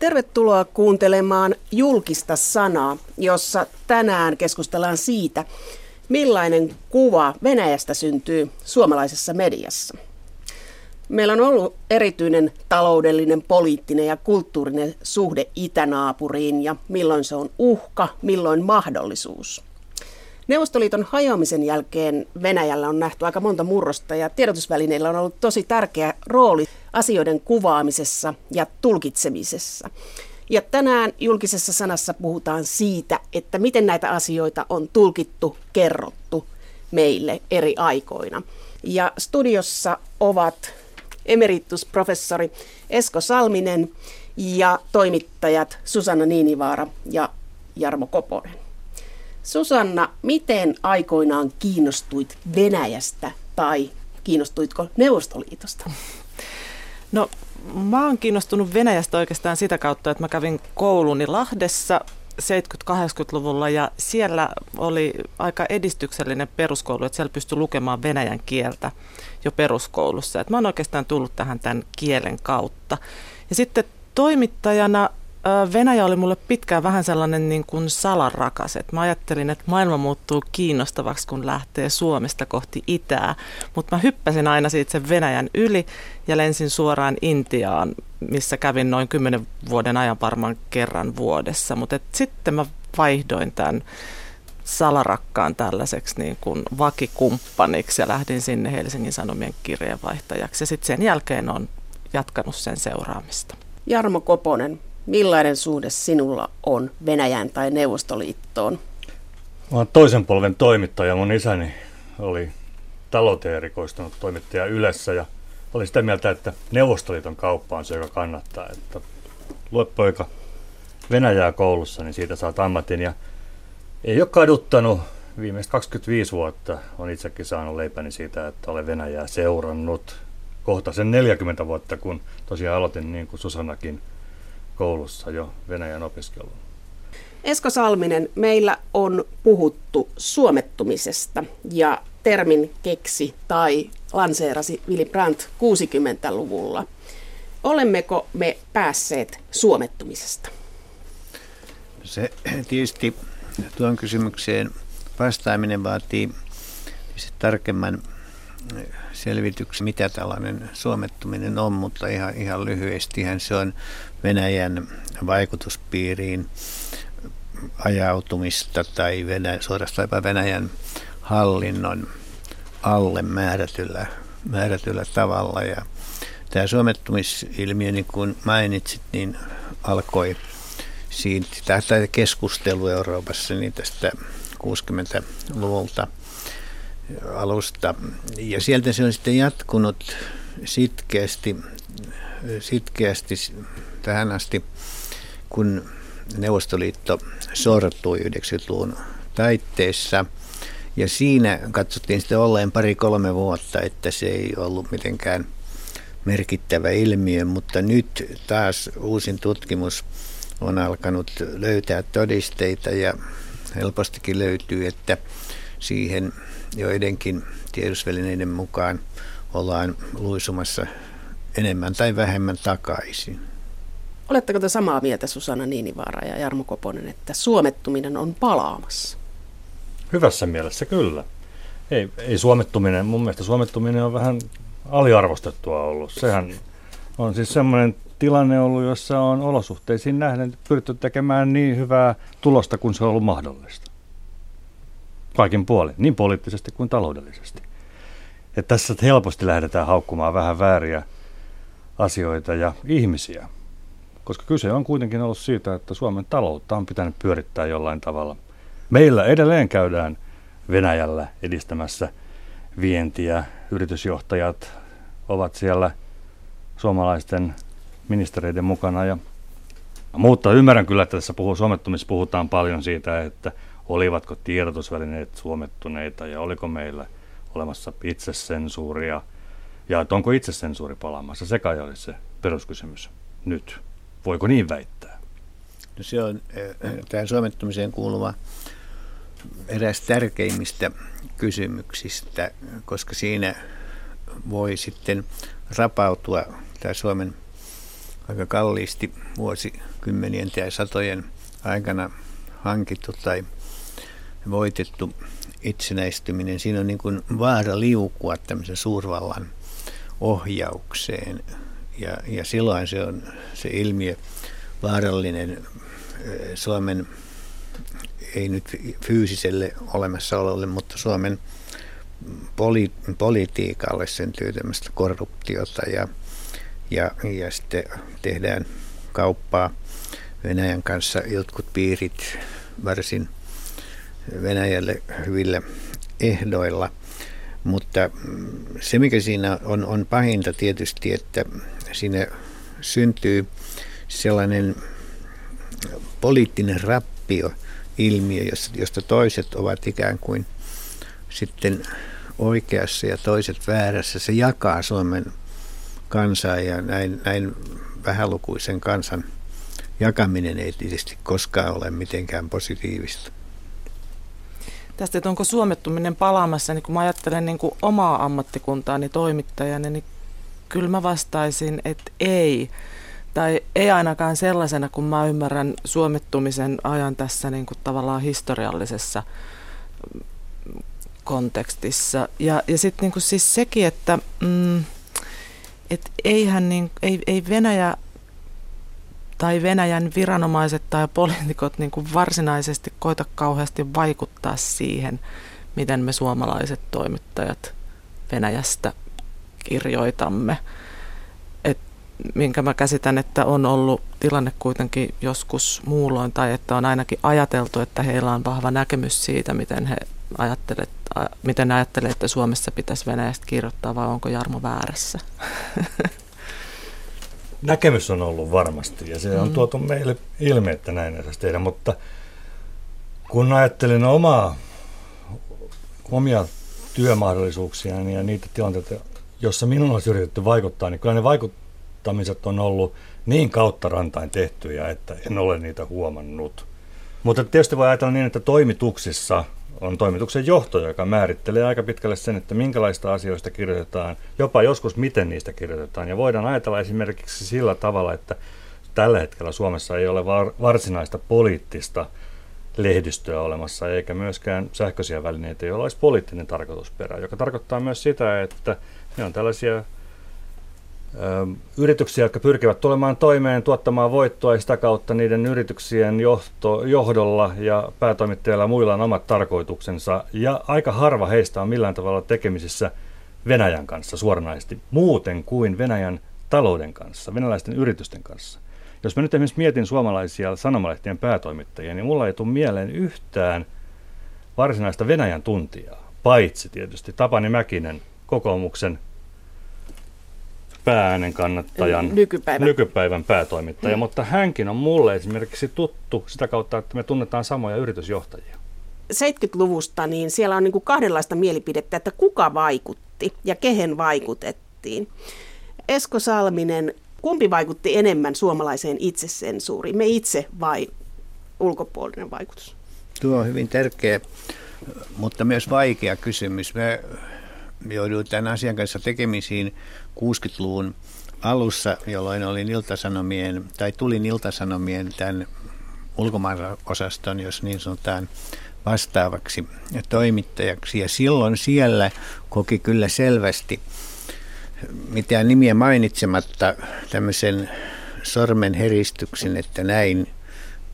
Tervetuloa kuuntelemaan julkista sanaa, jossa tänään keskustellaan siitä, millainen kuva Venäjästä syntyy suomalaisessa mediassa. Meillä on ollut erityinen taloudellinen, poliittinen ja kulttuurinen suhde itänaapuriin ja milloin se on uhka, milloin mahdollisuus. Neuvostoliiton hajoamisen jälkeen Venäjällä on nähty aika monta murrosta ja tiedotusvälineillä on ollut tosi tärkeä rooli asioiden kuvaamisessa ja tulkitsemisessa. Ja tänään julkisessa sanassa puhutaan siitä, että miten näitä asioita on tulkittu, kerrottu meille eri aikoina. Ja studiossa ovat emeritusprofessori Esko Salminen ja toimittajat Susanna Niinivaara ja Jarmo Koponen. Susanna, miten aikoinaan kiinnostuit Venäjästä tai kiinnostuitko Neuvostoliitosta? No mä oon kiinnostunut Venäjästä oikeastaan sitä kautta, että mä kävin kouluni Lahdessa 70-80-luvulla ja siellä oli aika edistyksellinen peruskoulu, että siellä pystyi lukemaan venäjän kieltä jo peruskoulussa. Että mä oon oikeastaan tullut tähän tämän kielen kautta. Ja sitten toimittajana Venäjä oli mulle pitkään vähän sellainen niin kuin salarakas. Et mä ajattelin, että maailma muuttuu kiinnostavaksi, kun lähtee Suomesta kohti itää. Mutta mä hyppäsin aina siitä sen Venäjän yli ja lensin suoraan Intiaan, missä kävin noin kymmenen vuoden ajan varmaan kerran vuodessa. Mutta sitten mä vaihdoin tämän salarakkaan tällaiseksi niin kuin vakikumppaniksi ja lähdin sinne Helsingin Sanomien kirjeenvaihtajaksi. Ja sitten sen jälkeen on jatkanut sen seuraamista. Jarmo Koponen, Millainen suhde sinulla on Venäjään tai Neuvostoliittoon? Mä olen toisen polven toimittaja. Mun isäni oli talouteen erikoistunut toimittaja Ylessä ja oli sitä mieltä, että Neuvostoliiton kauppa on se, joka kannattaa. Että lue poika Venäjää koulussa, niin siitä saat ammatin. Ja ei ole kaduttanut. Viimeiset 25 vuotta on itsekin saanut leipäni siitä, että olen Venäjää seurannut. Kohta sen 40 vuotta, kun tosiaan aloitin niin kuin Susannakin koulussa jo Venäjän opiskelun. Esko Salminen, meillä on puhuttu suomettumisesta ja termin keksi tai lanseerasi Willy Brandt 60-luvulla. Olemmeko me päässeet suomettumisesta? Se tietysti tuon kysymykseen vastaaminen vaatii tarkemman selvityksen, mitä tällainen suomettuminen on, mutta ihan, ihan lyhyestihän se on Venäjän vaikutuspiiriin ajautumista tai Venä, suorastaan Venäjän hallinnon alle määrätyllä, määrätyllä tavalla. Ja tämä suomettumisilmiö, niin kuin mainitsit, niin alkoi siitä, tämä keskustelu Euroopassa niin tästä 60-luvulta alusta. Ja sieltä se on sitten jatkunut sitkeästi, sitkeästi tähän asti, kun Neuvostoliitto sortui 90-luvun taitteessa. Ja siinä katsottiin sitten olleen pari-kolme vuotta, että se ei ollut mitenkään merkittävä ilmiö, mutta nyt taas uusin tutkimus on alkanut löytää todisteita ja helpostikin löytyy, että siihen joidenkin tiedotusvälineiden mukaan ollaan luisumassa enemmän tai vähemmän takaisin. Oletteko te samaa mieltä Susanna Niinivaara ja Jarmo Koponen, että suomettuminen on palaamassa? Hyvässä mielessä kyllä. Ei, ei suomettuminen, mun mielestä suomettuminen on vähän aliarvostettua ollut. Sehän on siis semmoinen tilanne ollut, jossa on olosuhteisiin nähden pyritty tekemään niin hyvää tulosta kuin se on ollut mahdollista. Kaikin puolin, niin poliittisesti kuin taloudellisesti. Ja tässä helposti lähdetään haukkumaan vähän vääriä asioita ja ihmisiä koska kyse on kuitenkin ollut siitä, että Suomen taloutta on pitänyt pyörittää jollain tavalla. Meillä edelleen käydään Venäjällä edistämässä vientiä. Yritysjohtajat ovat siellä suomalaisten ministereiden mukana. Ja, mutta ymmärrän kyllä, että tässä puhuu, suomettumissa puhutaan paljon siitä, että olivatko tiedotusvälineet suomettuneita ja oliko meillä olemassa itsesensuuria ja että onko itsesensuuri palaamassa. Se kai olisi se peruskysymys nyt. Voiko niin väittää? No se on eh, tähän suomettumiseen kuuluva eräs tärkeimmistä kysymyksistä, koska siinä voi sitten rapautua tämä Suomen aika kalliisti vuosikymmenien tai satojen aikana hankittu tai voitettu itsenäistyminen. Siinä on niin kuin vaara liukua tämmöisen suurvallan ohjaukseen. Ja, ja silloin se on se ilmiö vaarallinen Suomen, ei nyt fyysiselle olemassaololle, mutta Suomen poli- politiikalle syntyy tämmöistä korruptiota ja, ja, ja sitten tehdään kauppaa Venäjän kanssa jotkut piirit varsin Venäjälle hyvillä ehdoilla. Mutta se, mikä siinä on, on pahinta tietysti, että siinä syntyy sellainen poliittinen rappio ilmiö, josta toiset ovat ikään kuin sitten oikeassa ja toiset väärässä. Se jakaa Suomen kansaa ja näin, näin vähälukuisen kansan jakaminen ei tietysti koskaan ole mitenkään positiivista. Tästä, että onko suomettuminen palaamassa, niin kun mä ajattelen niin kuin omaa ammattikuntaani toimittajana, niin kyllä mä vastaisin, että ei. Tai ei ainakaan sellaisena, kun mä ymmärrän suomettumisen ajan tässä niin kuin tavallaan historiallisessa kontekstissa. Ja, ja sitten niin siis sekin, että mm, et eihän niin, ei, ei Venäjä tai Venäjän viranomaiset tai poliitikot niin kuin varsinaisesti koita kauheasti vaikuttaa siihen, miten me suomalaiset toimittajat Venäjästä kirjoitamme. Et, minkä mä käsitän, että on ollut tilanne kuitenkin joskus muulloin, tai että on ainakin ajateltu, että heillä on vahva näkemys siitä, miten he ajattelet, miten ajattelee, että Suomessa pitäisi Venäjästä kirjoittaa, vai onko Jarmo väärässä? näkemys on ollut varmasti ja se on mm. tuotu meille ilmi, että näin ei tehdä, mutta kun ajattelin omaa, omia työmahdollisuuksia ja niitä tilanteita, joissa minun olisi yritetty vaikuttaa, niin kyllä ne vaikuttamiset on ollut niin kautta rantain tehtyjä, että en ole niitä huomannut. Mutta tietysti voi ajatella niin, että toimituksissa on toimituksen johto, joka määrittelee aika pitkälle sen, että minkälaista asioista kirjoitetaan, jopa joskus miten niistä kirjoitetaan. Ja voidaan ajatella esimerkiksi sillä tavalla, että tällä hetkellä Suomessa ei ole varsinaista poliittista lehdistöä olemassa, eikä myöskään sähköisiä välineitä, joilla olisi poliittinen tarkoitusperä, joka tarkoittaa myös sitä, että ne on tällaisia yrityksiä, jotka pyrkivät tulemaan toimeen, tuottamaan voittoa ja sitä kautta niiden yrityksien johto, johdolla ja päätoimittajilla ja muilla on omat tarkoituksensa. Ja aika harva heistä on millään tavalla tekemisissä Venäjän kanssa suoranaisesti, muuten kuin Venäjän talouden kanssa, venäläisten yritysten kanssa. Jos mä nyt esimerkiksi mietin suomalaisia sanomalehtien päätoimittajia, niin mulla ei tule mieleen yhtään varsinaista Venäjän tuntijaa, paitsi tietysti Tapani Mäkinen, kokoomuksen päääänen kannattajan, nykypäivän, nykypäivän päätoimittaja, mm. mutta hänkin on mulle esimerkiksi tuttu sitä kautta, että me tunnetaan samoja yritysjohtajia. 70-luvusta niin siellä on niin kuin kahdenlaista mielipidettä, että kuka vaikutti ja kehen vaikutettiin. Esko Salminen, kumpi vaikutti enemmän suomalaiseen itsesensuuriin, me itse vai ulkopuolinen vaikutus? Tuo on hyvin tärkeä, mutta myös vaikea kysymys. Me jouduin tämän asian kanssa tekemisiin 60-luvun alussa, jolloin olin iltasanomien, tai tulin iltasanomien tämän ulkomaanosaston, jos niin sanotaan, vastaavaksi toimittajaksi. Ja silloin siellä koki kyllä selvästi, mitään nimiä mainitsematta, tämmöisen sormen heristyksen, että näin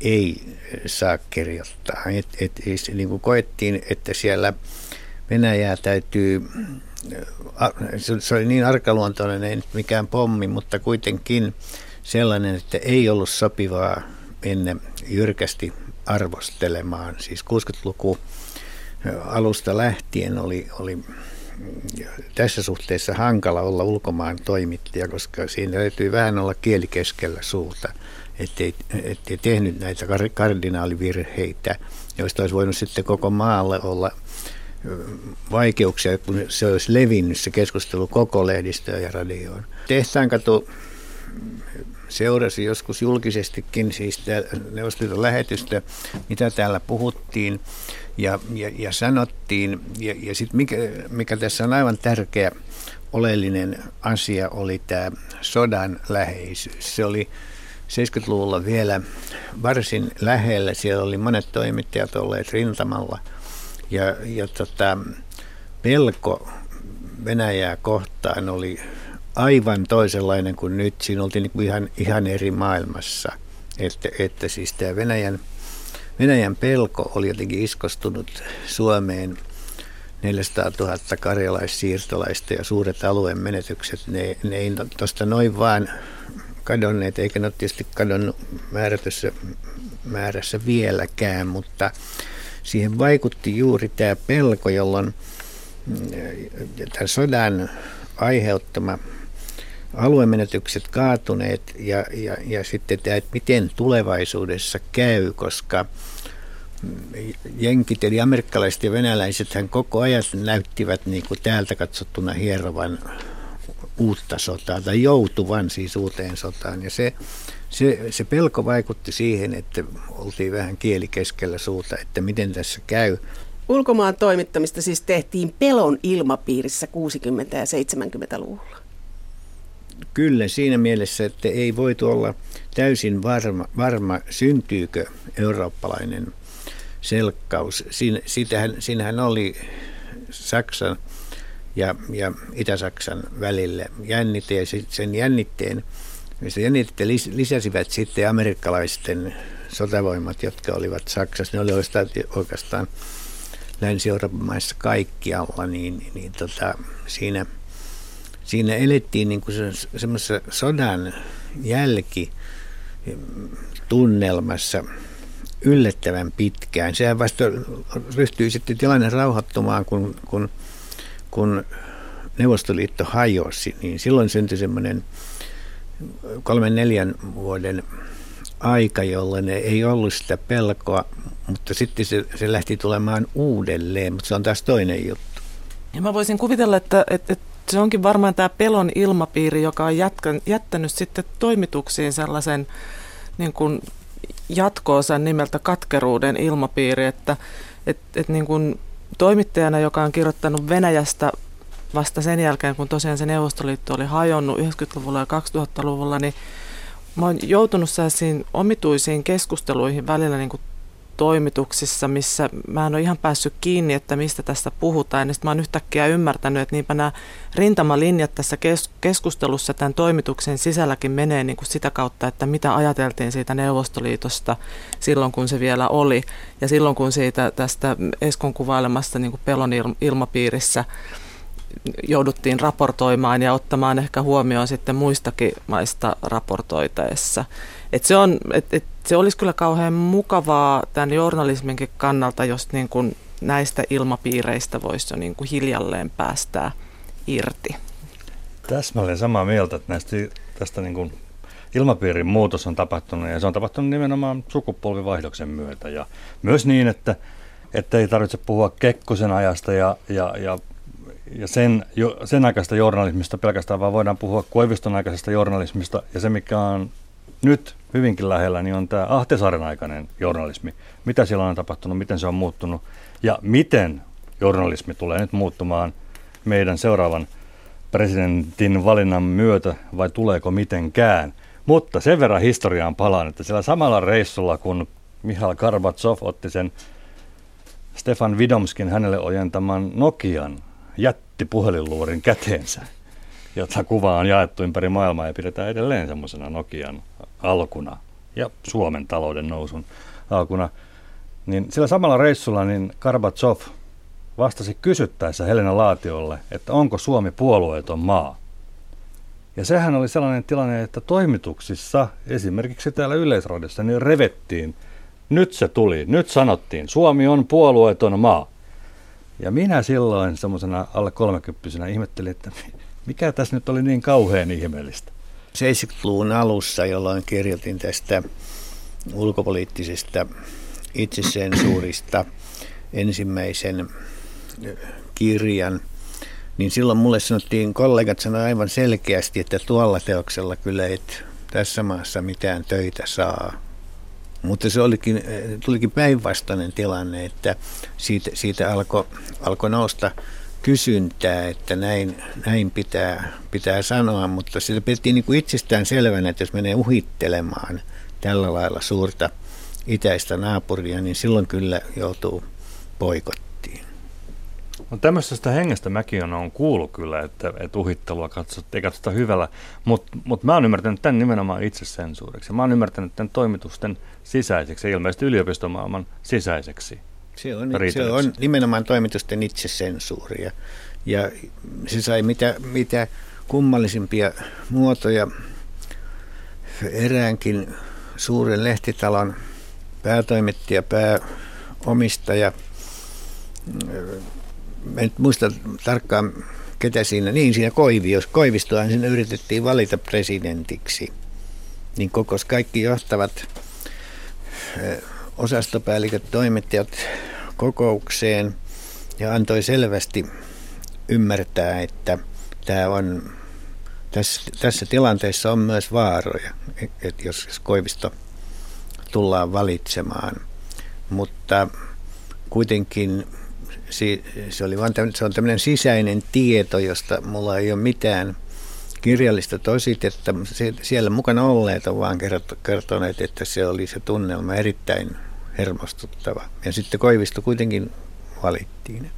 ei saa kirjoittaa. Et, et, niin kuin koettiin, että siellä Venäjää täytyy, se oli niin arkaluontoinen, ei nyt mikään pommi, mutta kuitenkin sellainen, että ei ollut sopivaa mennä jyrkästi arvostelemaan. Siis 60-luku alusta lähtien oli, oli tässä suhteessa hankala olla ulkomaan toimittaja, koska siinä täytyy vähän olla kieli keskellä suuta, ettei, ettei tehnyt näitä kardinaalivirheitä, joista olisi voinut sitten koko maalle olla – vaikeuksia, kun se olisi levinnyt se keskustelu koko lehdistöön ja radioon. Tehtaankatu seurasi joskus julkisestikin siis Neuvostoliiton lähetystä, mitä täällä puhuttiin ja, ja, ja sanottiin. Ja, ja sitten mikä, mikä tässä on aivan tärkeä oleellinen asia oli tämä sodan läheisyys. Se oli 70-luvulla vielä varsin lähellä. Siellä oli monet toimittajat olleet rintamalla ja, ja tota, pelko Venäjää kohtaan oli aivan toisenlainen kuin nyt. Siinä oltiin niin kuin ihan, ihan eri maailmassa. Että, että siis tämä Venäjän, Venäjän pelko oli jotenkin iskostunut Suomeen 400 000 karjalaissiirtolaista ja suuret alueen menetykset, ne, ne ei tuosta noin vaan kadonneet, eikä ne ole tietysti kadonnut määrätyssä määrässä vieläkään, mutta siihen vaikutti juuri tämä pelko, jolloin mm, tämän sodan aiheuttama aluemenetykset kaatuneet ja, ja, ja sitten tämä, että miten tulevaisuudessa käy, koska jenkit eli amerikkalaiset ja venäläiset hän koko ajan näyttivät niin kuin täältä katsottuna hierovan uutta sotaa tai joutuvan siis uuteen sotaan. Ja se, se, se pelko vaikutti siihen, että oltiin vähän kieli keskellä suuta, että miten tässä käy. Ulkomaan toimittamista siis tehtiin pelon ilmapiirissä 60- ja 70-luvulla. Kyllä siinä mielessä, että ei voitu olla täysin varma, varma syntyykö eurooppalainen selkkaus. Siin, siitähän, siinähän oli Saksan ja, Itä-Saksan välillä jännite ja sen jännitteen, sen jännitteen lisäsivät sitten amerikkalaisten sotavoimat, jotka olivat Saksassa. Ne oli oikeastaan Länsi-Euroopan maissa kaikkialla, niin, niin tota, siinä, siinä elettiin niin se, semmoisessa sodan jälki tunnelmassa yllättävän pitkään. Sehän vasta ryhtyi sitten tilanne rauhoittumaan, kun, kun, kun Neuvostoliitto hajosi, niin silloin syntyi semmoinen kolmen neljän vuoden aika, jolloin ei ollut sitä pelkoa, mutta sitten se, se lähti tulemaan uudelleen, mutta se on taas toinen juttu. Ja mä voisin kuvitella, että, että, että se onkin varmaan tämä pelon ilmapiiri, joka on jätkän, jättänyt sitten toimituksiin sellaisen niin kuin jatkoosan nimeltä katkeruuden ilmapiiri, että et, et niin kuin toimittajana, joka on kirjoittanut Venäjästä vasta sen jälkeen, kun tosiaan se Neuvostoliitto oli hajonnut 90-luvulla ja 2000-luvulla, niin mä oon joutunut sellaisiin omituisiin keskusteluihin välillä niin kuin toimituksissa, missä mä en ole ihan päässyt kiinni, että mistä tässä puhutaan. Ja sitten mä oon yhtäkkiä ymmärtänyt, että niinpä nämä rintamalinjat tässä kes- keskustelussa tämän toimituksen sisälläkin menee niin kuin sitä kautta, että mitä ajateltiin siitä Neuvostoliitosta silloin, kun se vielä oli. Ja silloin, kun siitä tästä Eskon kuvailemasta niin kuin pelon ilmapiirissä jouduttiin raportoimaan ja ottamaan ehkä huomioon sitten muistakin maista raportoitaessa. Et se, on, et, et se olisi kyllä kauhean mukavaa tämän journalisminkin kannalta, jos niin kuin näistä ilmapiireistä voisi jo niin kuin hiljalleen päästää irti. Täsmälleen samaa mieltä, että näistä, tästä niin kuin ilmapiirin muutos on tapahtunut ja se on tapahtunut nimenomaan sukupolvivaihdoksen myötä ja myös niin, että, että ei tarvitse puhua Kekkosen ajasta ja, ja, ja ja sen, jo, sen aikaista journalismista pelkästään, vaan voidaan puhua Koiviston aikaisesta journalismista. Ja se, mikä on nyt hyvinkin lähellä, niin on tämä Ahtisaaren aikainen journalismi. Mitä siellä on tapahtunut, miten se on muuttunut ja miten journalismi tulee nyt muuttumaan meidän seuraavan presidentin valinnan myötä vai tuleeko mitenkään. Mutta sen verran historiaan palaan, että siellä samalla reissulla, kun Mihail Karbatsov otti sen Stefan Vidomskin hänelle ojentaman Nokian jättipuhelinluurin käteensä, jota kuva on jaettu ympäri maailmaa ja pidetään edelleen semmoisena Nokian alkuna ja Suomen talouden nousun alkuna. Niin sillä samalla reissulla niin Karbatsov vastasi kysyttäessä Helena Laatiolle, että onko Suomi puolueeton maa. Ja sehän oli sellainen tilanne, että toimituksissa, esimerkiksi täällä Yleisradiossa, niin revettiin. Nyt se tuli, nyt sanottiin, Suomi on puolueeton maa. Ja minä silloin semmoisena alle kolmekymppisenä ihmettelin, että mikä tässä nyt oli niin kauhean ihmeellistä. 70-luvun alussa, jolloin kirjoitin tästä ulkopoliittisesta itsesensuurista ensimmäisen kirjan, niin silloin mulle sanottiin, kollegat sanoivat aivan selkeästi, että tuolla teoksella kyllä et tässä maassa mitään töitä saa. Mutta se olikin, tulikin päinvastainen tilanne, että siitä, siitä alkoi alko nousta kysyntää, että näin, näin pitää, pitää sanoa, mutta sitä pidettiin niin kuin itsestään selvänä, että jos menee uhittelemaan tällä lailla suurta itäistä naapuria, niin silloin kyllä joutuu poikottiin. No tämmöisestä hengestä mäkin on kuullut kyllä, että, että uhittelua katsot, ei katsota hyvällä, mutta mut mä oon ymmärtänyt tämän nimenomaan itsesensuuriksi. Mä oon ymmärtänyt tämän toimitusten sisäiseksi ilmeisesti yliopistomaailman sisäiseksi. Se on, se on nimenomaan toimitusten itsesensuuria. Ja se sai mitä, mitä kummallisimpia muotoja. Eräänkin suuren lehtitalon päätoimittaja, pääomistaja, en muista tarkkaan ketä siinä, niin siinä Koivios, Koivistohan sinne yritettiin valita presidentiksi. Niin kokos kaikki johtavat osastopäälliköt, toimittajat kokoukseen ja antoi selvästi ymmärtää, että tämä on, tässä, tässä tilanteessa on myös vaaroja, että jos Koivisto tullaan valitsemaan. Mutta kuitenkin se, oli vain se on tämmöinen sisäinen tieto, josta mulla ei ole mitään kirjallista tositetta. Siellä mukana olleet on vaan kertoneet, että se oli se tunnelma erittäin hermostuttava. Ja sitten Koivisto kuitenkin valittiin.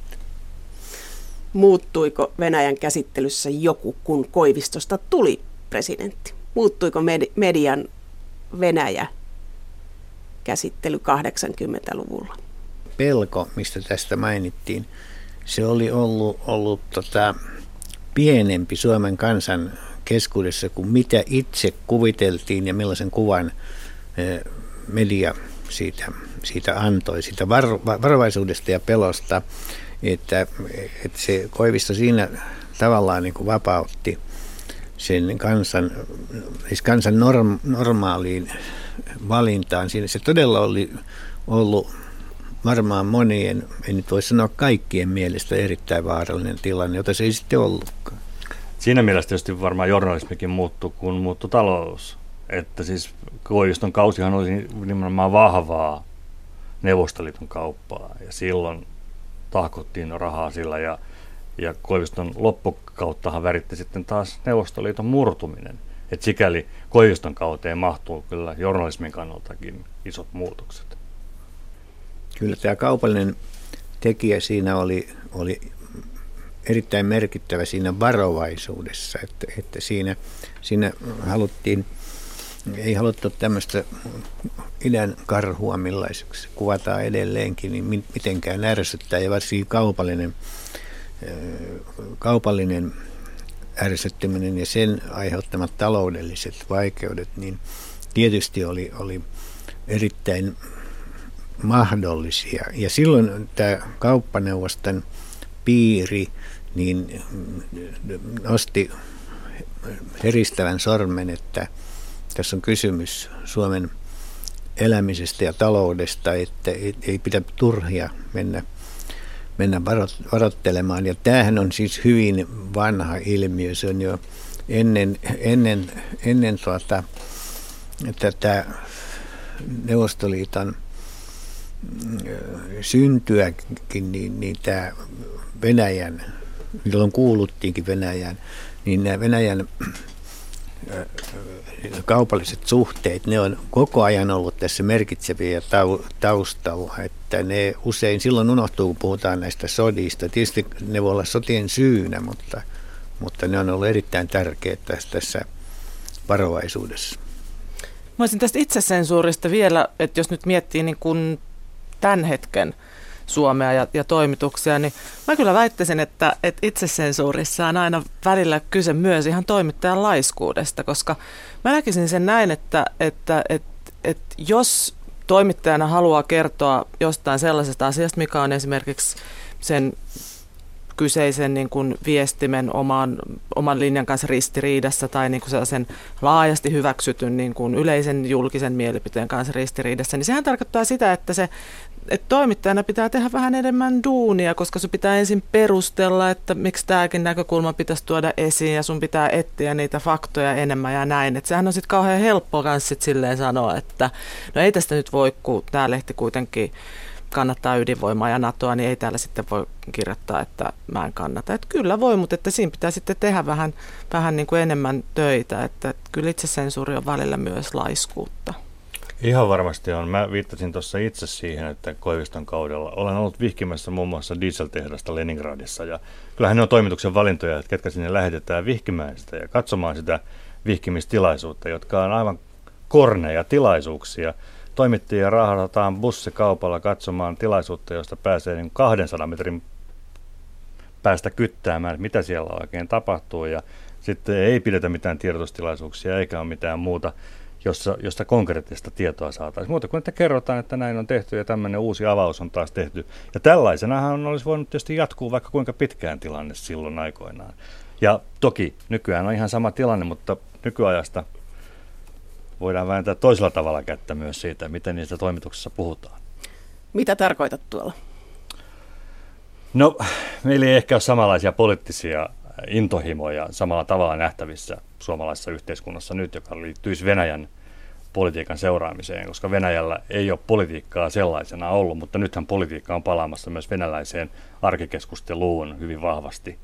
Muuttuiko Venäjän käsittelyssä joku, kun Koivistosta tuli presidentti? Muuttuiko median Venäjä käsittely 80-luvulla? Pelko, mistä tästä mainittiin, se oli ollut, ollut tota, pienempi Suomen kansan keskuudessa kuin mitä itse kuviteltiin ja millaisen kuvan media siitä, siitä antoi, siitä varo, varovaisuudesta ja pelosta, että, että se Koivisto siinä tavallaan niin kuin vapautti sen kansan, siis kansan norm, normaaliin valintaan. Siinä se todella oli ollut varmaan monien, en nyt voi sanoa kaikkien mielestä erittäin vaarallinen tilanne, jota se ei sitten ollutkaan. Siinä mielessä tietysti varmaan journalismikin muuttui, kun muuttui talous. Että siis Koiviston kausihan oli nimenomaan vahvaa Neuvostoliiton kauppaa ja silloin tahkottiin rahaa sillä ja, ja Koiviston loppukauttahan väritti sitten taas Neuvostoliiton murtuminen. Et sikäli Koiviston kauteen mahtuu kyllä journalismin kannaltakin isot muutokset. Kyllä tämä kaupallinen tekijä siinä oli, oli erittäin merkittävä siinä varovaisuudessa, että, että siinä, siinä haluttiin, ei haluttu tämmöistä idän karhua, millaiseksi kuvataan edelleenkin, niin mitenkään ärsyttää ja varsinkin kaupallinen, kaupallinen ärsyttäminen ja sen aiheuttamat taloudelliset vaikeudet, niin tietysti oli, oli erittäin mahdollisia. Ja silloin tämä kauppaneuvoston piiri niin nosti heristävän sormen, että tässä on kysymys Suomen elämisestä ja taloudesta, että ei pidä turhia mennä, mennä varoittelemaan. Ja tämähän on siis hyvin vanha ilmiö. Se on jo ennen, ennen, ennen tuota, tätä Neuvostoliiton syntyäkin, niin, niin tämä Venäjän, milloin kuuluttiinkin Venäjän, niin nämä Venäjän kaupalliset suhteet, ne on koko ajan ollut tässä merkitseviä taustalla, että ne usein silloin unohtuu, kun puhutaan näistä sodista. Tietysti ne voi olla sotien syynä, mutta, mutta ne on ollut erittäin tärkeitä tässä, tässä varovaisuudessa. Mä olisin tästä itsesensuurista vielä, että jos nyt miettii niin kuin tämän hetken Suomea ja, ja toimituksia, niin mä kyllä väittäisin, että, että itsesensuurissa on aina välillä kyse myös ihan toimittajan laiskuudesta, koska mä näkisin sen näin, että, että, että, että jos toimittajana haluaa kertoa jostain sellaisesta asiasta, mikä on esimerkiksi sen kyseisen niin kuin viestimen oman, oman linjan kanssa ristiriidassa tai niin kuin sellaisen laajasti hyväksytyn niin kuin yleisen julkisen mielipiteen kanssa ristiriidassa, niin sehän tarkoittaa sitä, että se että toimittajana pitää tehdä vähän enemmän duunia, koska se pitää ensin perustella, että miksi tämäkin näkökulma pitäisi tuoda esiin ja sun pitää etsiä niitä faktoja enemmän ja näin. Että sehän on sitten kauhean helppo kanssa sit silleen sanoa, että no ei tästä nyt voi, kun tämä lehti kuitenkin kannattaa ydinvoimaa ja NATOa, niin ei täällä sitten voi kirjoittaa, että mä en kannata. Että kyllä voi, mutta että siinä pitää sitten tehdä vähän, vähän niin kuin enemmän töitä. Että kyllä itsesensuuri on välillä myös laiskuutta. Ihan varmasti on. Mä viittasin tuossa itse siihen, että Koiviston kaudella olen ollut vihkimässä muun muassa dieseltehdasta Leningradissa ja kyllähän ne on toimituksen valintoja, että ketkä sinne lähetetään vihkimään sitä ja katsomaan sitä vihkimistilaisuutta, jotka on aivan korneja tilaisuuksia. Toimittajia rahataan bussikaupalla katsomaan tilaisuutta, josta pääsee niin 200 metrin päästä kyttäämään, mitä siellä oikein tapahtuu ja sitten ei pidetä mitään tiedotustilaisuuksia eikä ole mitään muuta jossa, josta konkreettista tietoa saataisiin. Muuta kuin että kerrotaan, että näin on tehty ja tämmöinen uusi avaus on taas tehty. Ja tällaisenahan olisi voinut tietysti jatkuu vaikka kuinka pitkään tilanne silloin aikoinaan. Ja toki nykyään on ihan sama tilanne, mutta nykyajasta voidaan vääntää toisella tavalla kättä myös siitä, miten niistä toimituksissa puhutaan. Mitä tarkoitat tuolla? No, meillä ei ehkä ole samanlaisia poliittisia intohimoja samalla tavalla nähtävissä suomalaisessa yhteiskunnassa nyt, joka liittyisi Venäjän politiikan seuraamiseen, koska Venäjällä ei ole politiikkaa sellaisena ollut, mutta nythän politiikka on palaamassa myös venäläiseen arkikeskusteluun hyvin vahvasti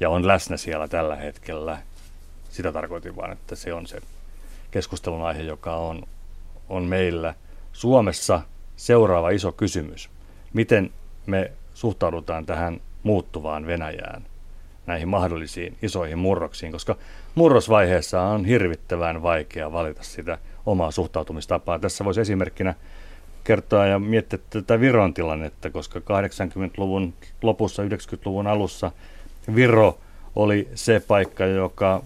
ja on läsnä siellä tällä hetkellä. Sitä tarkoitin vain, että se on se keskustelun aihe, joka on, on meillä Suomessa seuraava iso kysymys. Miten me suhtaudutaan tähän muuttuvaan Venäjään? näihin mahdollisiin isoihin murroksiin, koska murrosvaiheessa on hirvittävän vaikea valita sitä omaa suhtautumistapaa. Tässä voisi esimerkkinä kertoa ja miettiä tätä Viron tilannetta, koska 80-luvun lopussa, 90-luvun alussa Viro oli se paikka, joka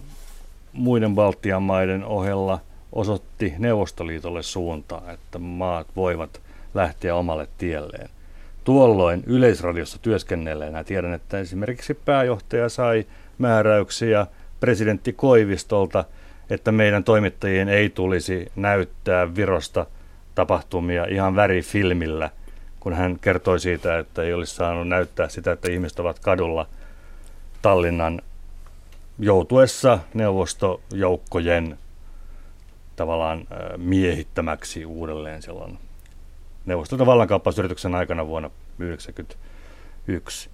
muiden Baltian maiden ohella osoitti Neuvostoliitolle suuntaa, että maat voivat lähteä omalle tielleen. Tuolloin yleisradiossa työskennelleenä tiedän, että esimerkiksi pääjohtaja sai määräyksiä presidentti Koivistolta, että meidän toimittajien ei tulisi näyttää Virosta tapahtumia ihan värifilmillä, kun hän kertoi siitä, että ei olisi saanut näyttää sitä, että ihmiset ovat kadulla Tallinnan joutuessa neuvostojoukkojen tavallaan miehittämäksi uudelleen silloin Neuvostoliiton vallankaappausyrityksen aikana vuonna 1991.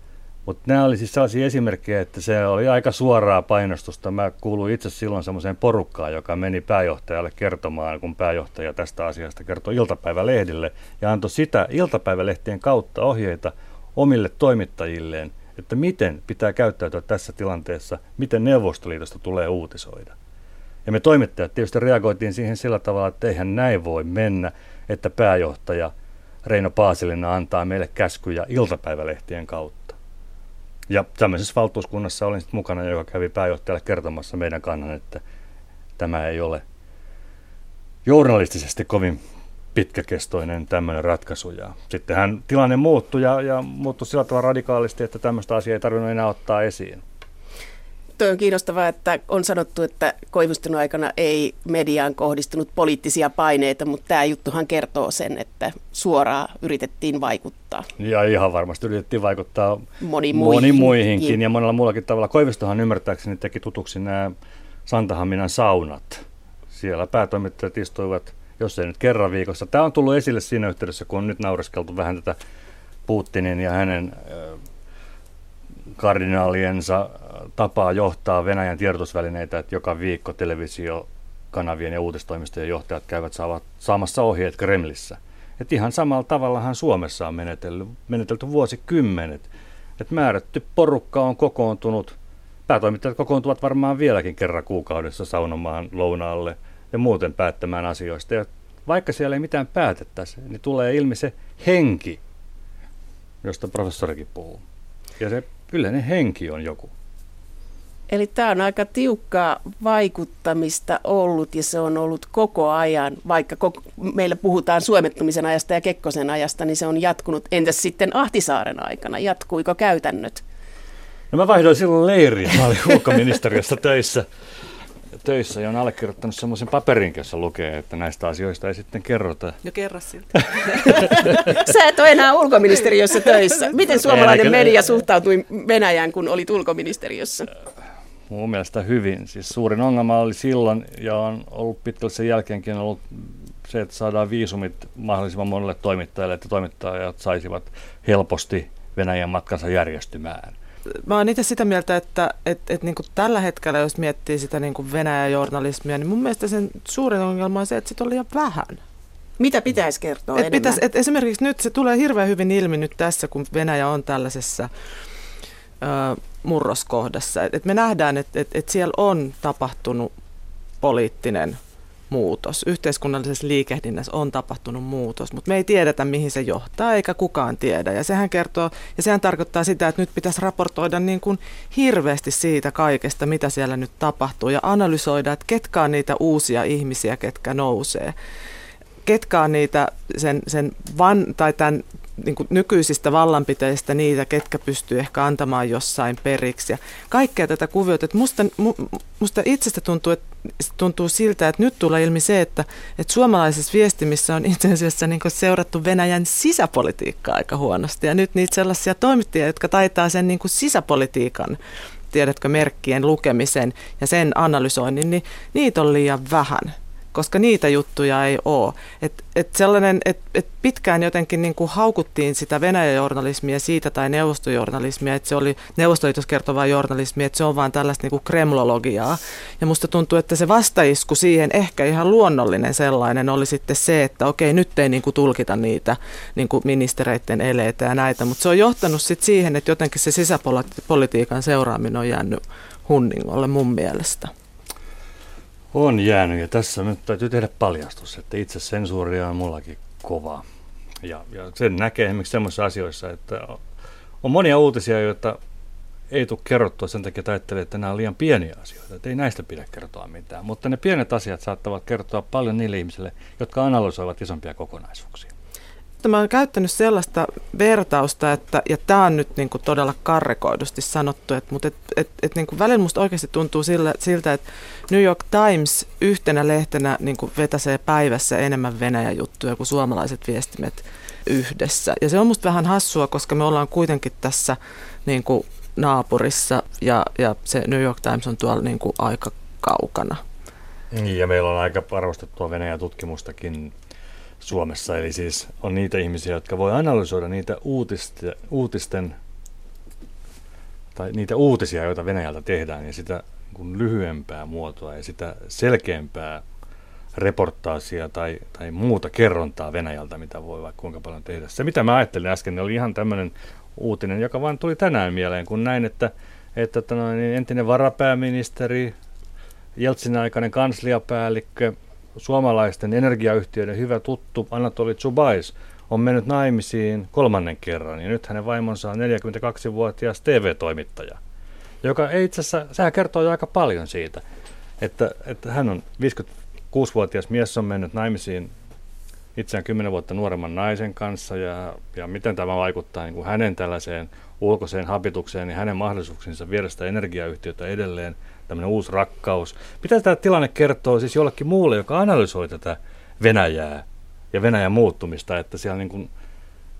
Mutta nämä oli siis sellaisia esimerkkejä, että se oli aika suoraa painostusta. Mä kuuluin itse silloin semmoiseen porukkaan, joka meni pääjohtajalle kertomaan, kun pääjohtaja tästä asiasta kertoi iltapäivälehdille ja antoi sitä iltapäivälehtien kautta ohjeita omille toimittajilleen, että miten pitää käyttäytyä tässä tilanteessa, miten Neuvostoliitosta tulee uutisoida. Ja me toimittajat tietysti reagoitiin siihen sillä tavalla, että eihän näin voi mennä, että pääjohtaja Reino Paasilina antaa meille käskyjä iltapäivälehtien kautta. Ja tämmöisessä valtuuskunnassa olin sitten mukana, joka kävi pääjohtajalle kertomassa meidän kannan, että tämä ei ole journalistisesti kovin pitkäkestoinen tämmöinen ratkaisu. Ja sitten hän tilanne muuttui ja, ja muuttui sillä tavalla radikaalisti, että tämmöistä asiaa ei tarvinnut enää ottaa esiin. Tuo on kiinnostavaa, että on sanottu, että Koivustelun aikana ei mediaan kohdistunut poliittisia paineita, mutta tämä juttuhan kertoo sen, että suoraan yritettiin vaikuttaa. Ja ihan varmasti yritettiin vaikuttaa moni muihin. moni muihinkin ja monella muullakin tavalla. Koivistohan ymmärtääkseni teki tutuksi nämä Santahaminan saunat. Siellä päätoimittajat istuivat, jos ei nyt kerran viikossa. Tämä on tullut esille siinä yhteydessä, kun on nyt naureskeltu vähän tätä Putinin ja hänen kardinaaliensa tapaa johtaa Venäjän tiedotusvälineitä, että joka viikko televisiokanavien ja uutistoimistojen johtajat käyvät saavat, saamassa ohjeet Kremlissä. Et ihan samalla tavallahan Suomessa on menetelty, menetelty vuosikymmenet. Et määrätty porukka on kokoontunut, päätoimittajat kokoontuvat varmaan vieläkin kerran kuukaudessa saunomaan lounaalle ja muuten päättämään asioista. Ja vaikka siellä ei mitään päätettäisi, niin tulee ilmi se henki, josta professorikin puhuu. Ja se yleinen henki on joku. Eli tämä on aika tiukkaa vaikuttamista ollut ja se on ollut koko ajan, vaikka koko, meillä puhutaan suomettumisen ajasta ja Kekkosen ajasta, niin se on jatkunut. Entäs sitten Ahtisaaren aikana, jatkuiko käytännöt? No mä vaihdoin silloin leiriä. Mä olin ulkoministeriössä töissä, töissä ja on allekirjoittanut semmoisen paperin, jossa lukee, että näistä asioista ei sitten kerrota. No kerro siltä. Sä et ole enää ulkoministeriössä töissä. Miten suomalainen media suhtautui Venäjään, kun olit ulkoministeriössä? Mun mielestä hyvin. Siis suurin ongelma oli silloin, ja on ollut pitkälle sen jälkeenkin ollut se, että saadaan viisumit mahdollisimman monelle toimittajalle, että toimittajat saisivat helposti Venäjän matkansa järjestymään. Mä oon itse sitä mieltä, että et, et niin tällä hetkellä, jos miettii sitä niin Venäjä-journalismia, niin mun mielestä sen suurin ongelma on se, että sitä on liian vähän. Mitä pitäisi kertoa et pitäisi, et esimerkiksi nyt se tulee hirveän hyvin ilmi nyt tässä, kun Venäjä on tällaisessa ö, murroskohdassa. Et, et me nähdään, että et, et siellä on tapahtunut poliittinen muutos. Yhteiskunnallisessa liikehdinnässä on tapahtunut muutos, mutta me ei tiedetä, mihin se johtaa, eikä kukaan tiedä. Ja sehän kertoo, ja sehän tarkoittaa sitä, että nyt pitäisi raportoida niin kuin hirveästi siitä kaikesta, mitä siellä nyt tapahtuu, ja analysoida, että ketkä on niitä uusia ihmisiä, ketkä nousee. Ketkä on niitä sen, sen van, tai tämän niin kuin nykyisistä vallanpiteistä niitä, ketkä pystyy ehkä antamaan jossain periksi. Ja kaikkea tätä kuviota. Että musta, musta itsestä tuntuu, että tuntuu siltä, että nyt tulee ilmi se, että, että suomalaisessa viestimissä on itse asiassa niin seurattu Venäjän sisäpolitiikkaa aika huonosti. Ja nyt niitä sellaisia toimittajia, jotka taitaa sen niin kuin sisäpolitiikan tiedätkö, merkkien lukemisen ja sen analysoinnin, niin niitä on liian vähän koska niitä juttuja ei ole. Et, et sellainen, et, et pitkään jotenkin niin kuin haukuttiin sitä Venäjä-journalismia siitä tai neuvostojournalismia, että se oli neuvostoliitos kertovaa journalismia, että se on vaan tällaista niin kuin kremlologiaa. Ja musta tuntuu, että se vastaisku siihen ehkä ihan luonnollinen sellainen oli sitten se, että okei, nyt ei niin kuin tulkita niitä niin kuin ministereiden eleitä ja näitä, mutta se on johtanut sitten siihen, että jotenkin se sisäpolitiikan seuraaminen on jäänyt hunningolle mun mielestä. On jäänyt ja tässä nyt täytyy tehdä paljastus, että itse sensuuria on mullakin kova. Ja, ja sen näkee esimerkiksi sellaisissa asioissa, että on monia uutisia, joita ei tule kerrottua sen takia, että että nämä on liian pieniä asioita, että ei näistä pidä kertoa mitään. Mutta ne pienet asiat saattavat kertoa paljon niille ihmisille, jotka analysoivat isompia kokonaisuuksia. Mä oon käyttänyt sellaista vertausta, että, ja tämä on nyt niin kuin todella karrekoidusti sanottu, että, mutta et, et, et niin kuin välillä musta oikeasti tuntuu sillä, siltä, että New York Times yhtenä lehtenä niin kuin vetäsee päivässä enemmän Venäjä-juttuja kuin suomalaiset viestimet yhdessä. Ja se on musta vähän hassua, koska me ollaan kuitenkin tässä niin kuin naapurissa ja, ja se New York Times on tuolla niin kuin aika kaukana. Niin, ja meillä on aika arvostettua Venäjä-tutkimustakin Suomessa. Eli siis on niitä ihmisiä, jotka voi analysoida niitä uutiste, uutisten tai niitä uutisia, joita Venäjältä tehdään, ja sitä niin lyhyempää muotoa ja sitä selkeämpää reportaasia tai, tai muuta kerrontaa Venäjältä, mitä voi vaikka kuinka paljon tehdä. Se, mitä mä ajattelin äsken, oli ihan tämmöinen uutinen, joka vain tuli tänään mieleen, kun näin, että, että, no, niin entinen varapääministeri, Jeltsin aikainen kansliapäällikkö, suomalaisten energiayhtiöiden hyvä tuttu Anatoli Zubais on mennyt naimisiin kolmannen kerran, ja nyt hänen vaimonsa on 42-vuotias TV-toimittaja, joka ei itse asiassa, sehän kertoo jo aika paljon siitä, että, että hän on 56-vuotias mies on mennyt naimisiin itseään 10 vuotta nuoremman naisen kanssa, ja, ja miten tämä vaikuttaa niin kuin hänen tällaiseen ulkoiseen habitukseen, niin hänen mahdollisuuksinsa viedä sitä energiayhtiötä edelleen – tämmöinen uusi rakkaus. Mitä tämä tilanne kertoo siis jollekin muulle, joka analysoi tätä Venäjää ja Venäjän muuttumista, että siellä niin kuin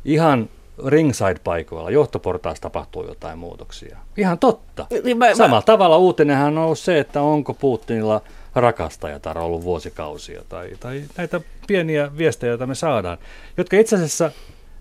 ihan ringside-paikoilla, johtoportaassa tapahtuu jotain muutoksia. Ihan totta. Niin mä, Samalla mä... tavalla uutinenhan on ollut se, että onko Putinilla rakastajatar ollut vuosikausia tai, tai näitä pieniä viestejä, joita me saadaan, jotka itse asiassa,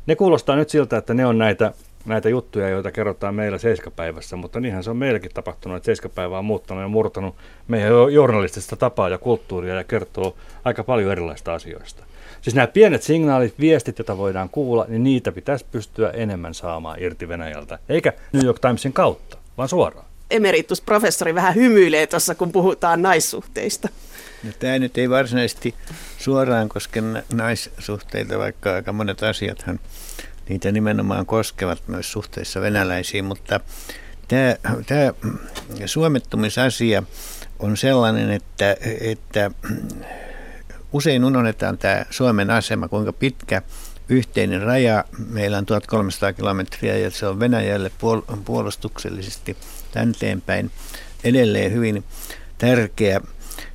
ne kuulostaa nyt siltä, että ne on näitä näitä juttuja, joita kerrotaan meillä seiskapäivässä, mutta niinhän se on meilläkin tapahtunut, että seiskapäivä on muuttanut ja murtanut meidän journalistista tapaa ja kulttuuria ja kertoo aika paljon erilaista asioista. Siis nämä pienet signaalit, viestit, joita voidaan kuulla, niin niitä pitäisi pystyä enemmän saamaan irti Venäjältä, eikä New York Timesin kautta, vaan suoraan. Emeritusprofessori vähän hymyilee tuossa, kun puhutaan naissuhteista. No, tämä nyt ei varsinaisesti suoraan koske naissuhteita, vaikka aika monet asiathan niitä nimenomaan koskevat myös suhteessa venäläisiin, mutta tämä, tämä suomettumisasia on sellainen, että, että usein unohdetaan tämä Suomen asema, kuinka pitkä yhteinen raja. Meillä on 1300 kilometriä ja se on Venäjälle puolustuksellisesti tänteen edelleen hyvin tärkeä.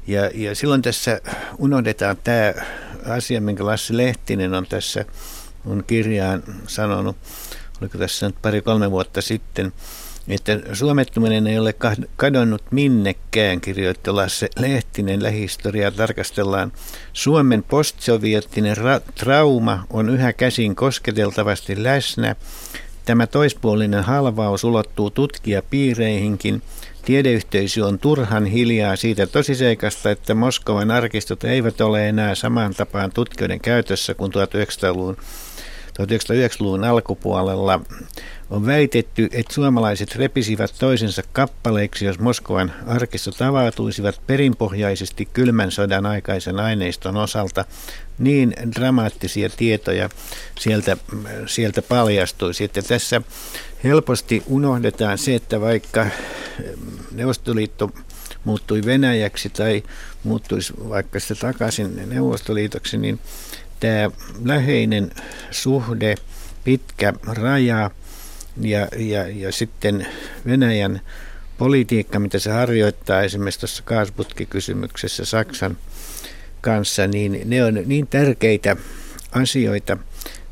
Ja, ja silloin tässä unohdetaan tämä asia, minkä Lassi Lehtinen on tässä on kirjaan sanonut, oliko tässä nyt pari-kolme vuotta sitten, että suomettuminen ei ole kadonnut minnekään, kirjoitti Lasse Lehtinen. Lähihistoriaa tarkastellaan. Suomen postsoviettinen ra- trauma on yhä käsin kosketeltavasti läsnä. Tämä toispuolinen halvaus ulottuu tutkijapiireihinkin. Tiedeyhteisö on turhan hiljaa siitä tosiseikasta, että Moskovan arkistot eivät ole enää samaan tapaan tutkijoiden käytössä kuin 1900-luvun 1990-luvun alkupuolella on väitetty, että suomalaiset repisivät toisensa kappaleiksi, jos Moskovan arkisto tavautuisivat perinpohjaisesti kylmän sodan aikaisen aineiston osalta. Niin dramaattisia tietoja sieltä, sieltä paljastuisi, että tässä helposti unohdetaan se, että vaikka Neuvostoliitto muuttui Venäjäksi tai muuttuisi vaikka se takaisin Neuvostoliitoksi, niin tämä läheinen suhde, pitkä raja ja, ja, ja sitten Venäjän politiikka, mitä se harjoittaa esimerkiksi tuossa kaasuputkikysymyksessä Saksan kanssa, niin ne on niin tärkeitä asioita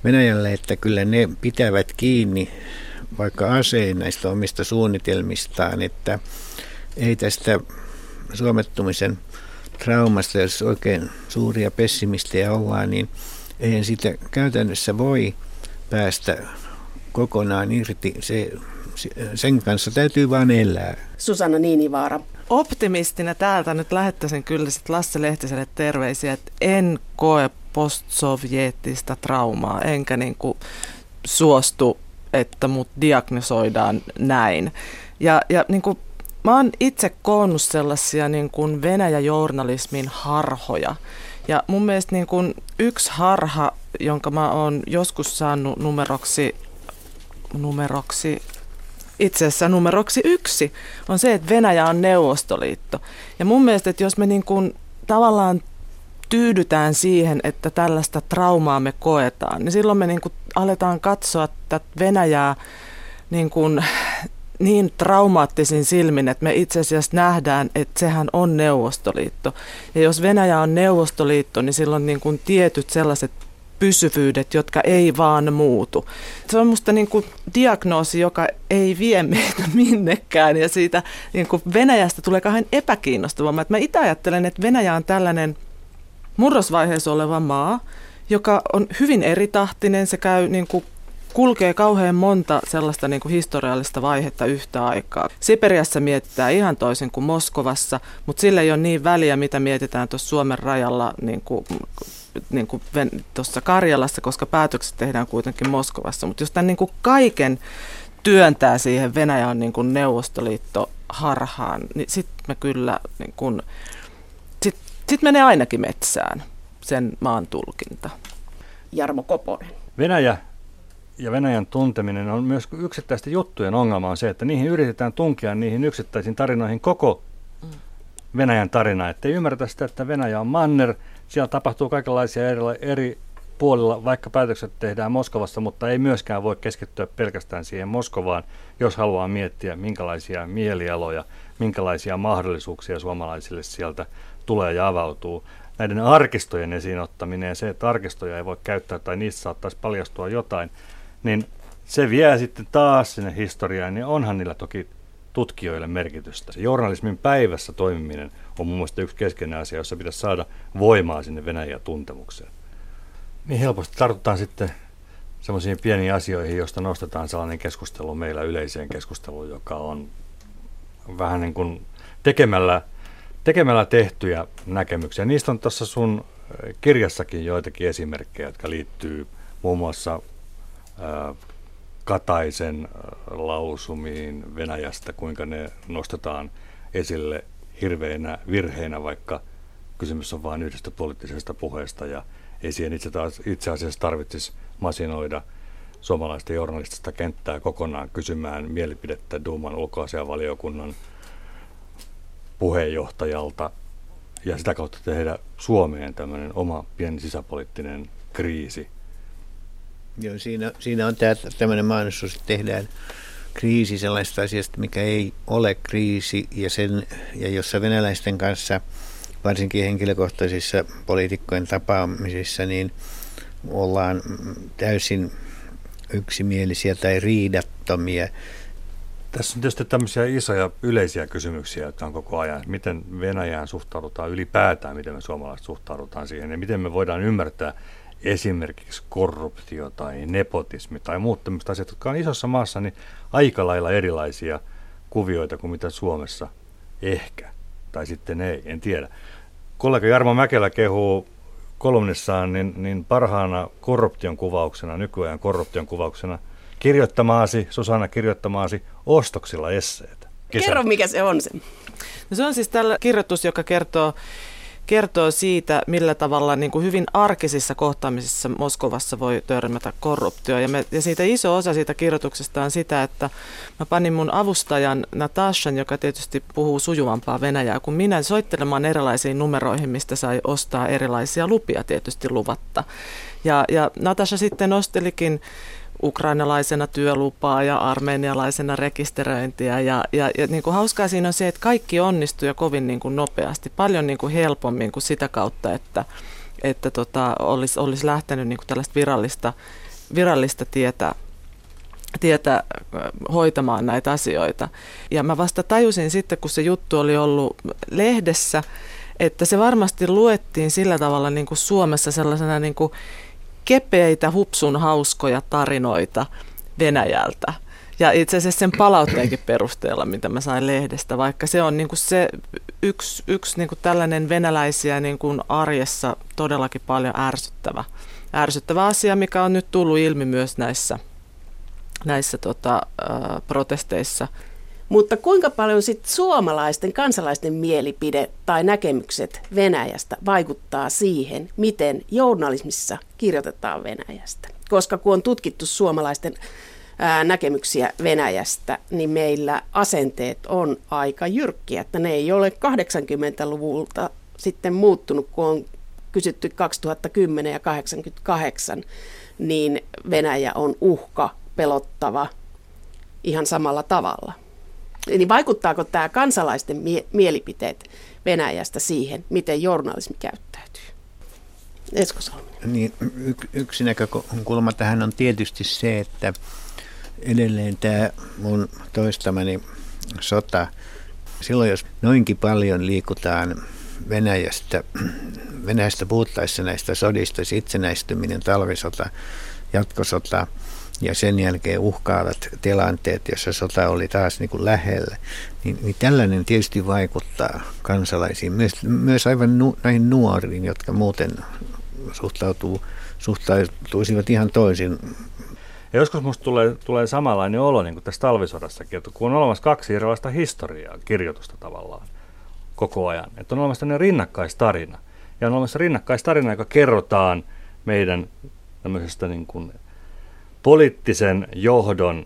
Venäjälle, että kyllä ne pitävät kiinni vaikka aseen näistä omista suunnitelmistaan, että ei tästä suomettumisen traumasta, jos oikein suuria pessimistejä ollaan, niin eihän sitä käytännössä voi päästä kokonaan irti. Se, sen kanssa täytyy vain elää. Susanna Niinivaara. Optimistina täältä nyt lähettäisin kyllä sit Lasse Lehtiselle terveisiä, että en koe postsovjeettista traumaa, enkä niin kuin suostu, että mut diagnosoidaan näin. Ja, ja niin kuin Mä oon itse koonnut sellaisia niin kuin Venäjä-journalismin harhoja. Ja mun mielestä niin kuin yksi harha, jonka mä oon joskus saanut numeroksi, numeroksi itse asiassa numeroksi yksi, on se, että Venäjä on Neuvostoliitto. Ja mun mielestä, että jos me niin kuin tavallaan tyydytään siihen, että tällaista traumaa me koetaan, niin silloin me niin kuin aletaan katsoa tätä Venäjää niin kuin niin traumaattisin silmin, että me itse asiassa nähdään, että sehän on Neuvostoliitto. Ja jos Venäjä on Neuvostoliitto, niin silloin niin kuin tietyt sellaiset pysyvyydet, jotka ei vaan muutu. Se on musta niin kuin diagnoosi, joka ei vie meitä minnekään ja siitä niin kuin Venäjästä tulee kauhean epäkiinnostavaa. Mä itse ajattelen, että Venäjä on tällainen murrosvaiheessa oleva maa, joka on hyvin eritahtinen, se käy niin kuin kulkee kauhean monta sellaista niin kuin historiallista vaihetta yhtä aikaa. Siperiassa mietitään ihan toisin kuin Moskovassa, mutta sillä ei ole niin väliä, mitä mietitään tuossa Suomen rajalla niin kuin, niin kuin tuossa Karjalassa, koska päätökset tehdään kuitenkin Moskovassa. Mutta jos tämän niin kuin kaiken työntää siihen Venäjä on niin kuin Neuvostoliitto harhaan, niin sitten me kyllä niin kuin, sit, sit menee ainakin metsään sen maan tulkinta. Jarmo Koponen. Venäjä ja Venäjän tunteminen on myös yksittäisten juttujen ongelma on se, että niihin yritetään tunkea niihin yksittäisiin tarinoihin koko Venäjän tarina. Että ei ymmärretä sitä, että Venäjä on manner, siellä tapahtuu kaikenlaisia eri, eri puolilla, vaikka päätökset tehdään Moskovassa, mutta ei myöskään voi keskittyä pelkästään siihen Moskovaan, jos haluaa miettiä, minkälaisia mielialoja, minkälaisia mahdollisuuksia suomalaisille sieltä tulee ja avautuu. Näiden arkistojen esiin ottaminen ja se, että arkistoja ei voi käyttää tai niissä saattaisi paljastua jotain, niin se vie sitten taas sinne historiaan, niin onhan niillä toki tutkijoille merkitystä. Se journalismin päivässä toimiminen on mun mielestä yksi keskeinen asia, jossa pitäisi saada voimaa sinne Venäjän tuntemukseen. Niin helposti tartutaan sitten semmoisiin pieniin asioihin, joista nostetaan sellainen keskustelu meillä yleiseen keskusteluun, joka on vähän niin kuin tekemällä, tekemällä tehtyjä näkemyksiä. Niistä on tuossa sun kirjassakin joitakin esimerkkejä, jotka liittyy muun muassa Kataisen lausumiin Venäjästä, kuinka ne nostetaan esille hirveinä virheinä, vaikka kysymys on vain yhdestä poliittisesta puheesta. Ja ei siihen itse, taas, itse asiassa tarvitsisi masinoida suomalaista journalistista kenttää kokonaan kysymään mielipidettä Duuman ulkoasianvaliokunnan puheenjohtajalta ja sitä kautta tehdä Suomeen tämmöinen oma pieni sisäpoliittinen kriisi Joo, siinä, siinä on tämä, tämmöinen mahdollisuus, että tehdään kriisi sellaista asiasta, mikä ei ole kriisi, ja, sen, ja jossa venäläisten kanssa, varsinkin henkilökohtaisissa poliitikkojen tapaamisissa, niin ollaan täysin yksimielisiä tai riidattomia. Tässä on tietysti tämmöisiä isoja yleisiä kysymyksiä, jotka on koko ajan. Miten Venäjään suhtaudutaan ylipäätään, miten me suomalaiset suhtaudutaan siihen ja miten me voidaan ymmärtää esimerkiksi korruptio tai nepotismi tai muut tämmöiset asiat, jotka on isossa maassa niin aika lailla erilaisia kuvioita kuin mitä Suomessa ehkä. Tai sitten ei, en tiedä. Kollega Jarmo Mäkelä kehuu kolumnissaan niin, niin parhaana korruption kuvauksena, nykyajan korruption kuvauksena, kirjoittamaasi, Susanna kirjoittamaasi ostoksilla esseet. Kesä. Kerro, mikä se on se. No se on siis tällä kirjoitus, joka kertoo kertoo siitä, millä tavalla niin kuin hyvin arkisissa kohtaamisissa Moskovassa voi törmätä korruptio. Ja, me, ja siitä iso osa siitä kirjoituksesta on sitä, että mä panin mun avustajan Natashan, joka tietysti puhuu sujuvampaa Venäjää kuin minä, soittelemaan erilaisiin numeroihin, mistä sai ostaa erilaisia lupia tietysti luvatta. Ja, ja Natasha sitten ostelikin ukrainalaisena työlupaa ja armeenialaisena rekisteröintiä. Ja, ja, ja niin kuin hauskaa siinä on se, että kaikki onnistuu jo kovin niin kuin nopeasti, paljon niin kuin helpommin kuin sitä kautta, että, että tota, olisi, olisi lähtenyt niin kuin tällaista virallista, virallista tietä, tietä hoitamaan näitä asioita. Ja mä vasta tajusin sitten, kun se juttu oli ollut lehdessä, että se varmasti luettiin sillä tavalla niin kuin Suomessa sellaisena niin kuin kepeitä, hupsun hauskoja tarinoita Venäjältä. Ja itse asiassa sen palautteenkin perusteella, mitä mä sain lehdestä, vaikka se on niin kuin se yksi, yksi niin kuin tällainen venäläisiä niin kuin arjessa todellakin paljon ärsyttävä, ärsyttävä asia, mikä on nyt tullut ilmi myös näissä, näissä tota, protesteissa – mutta kuinka paljon sitten suomalaisten kansalaisten mielipide tai näkemykset Venäjästä vaikuttaa siihen, miten journalismissa kirjoitetaan Venäjästä? Koska kun on tutkittu suomalaisten ää, näkemyksiä Venäjästä, niin meillä asenteet on aika jyrkkiä, että ne ei ole 80-luvulta sitten muuttunut, kun on kysytty 2010 ja 88, niin Venäjä on uhka, pelottava ihan samalla tavalla. Eli vaikuttaako tämä kansalaisten mie- mielipiteet Venäjästä siihen, miten journalismi käyttäytyy? Esko Salminen. Niin, y- yksi näkökulma tähän on tietysti se, että edelleen tämä mun toistamani sota, silloin jos noinkin paljon liikutaan Venäjästä, Venäjästä puhuttaessa näistä sodista, itsenäistyminen, talvisota, jatkosota – ja sen jälkeen uhkaavat tilanteet, jossa sota oli taas niin kuin lähellä, niin, niin tällainen tietysti vaikuttaa kansalaisiin, myös, myös aivan nu, näihin nuoriin, jotka muuten suhtautuu, suhtautuisivat ihan toisin. Ja joskus minusta tulee, tulee samanlainen olo niin kuin tässä talvisodassakin, että kun on olemassa kaksi erilaista historiaa, kirjoitusta tavallaan koko ajan, että on olemassa tämmöinen rinnakkaistarina, ja on olemassa rinnakkaistarina, joka kerrotaan meidän tämmöisestä niin kuin poliittisen johdon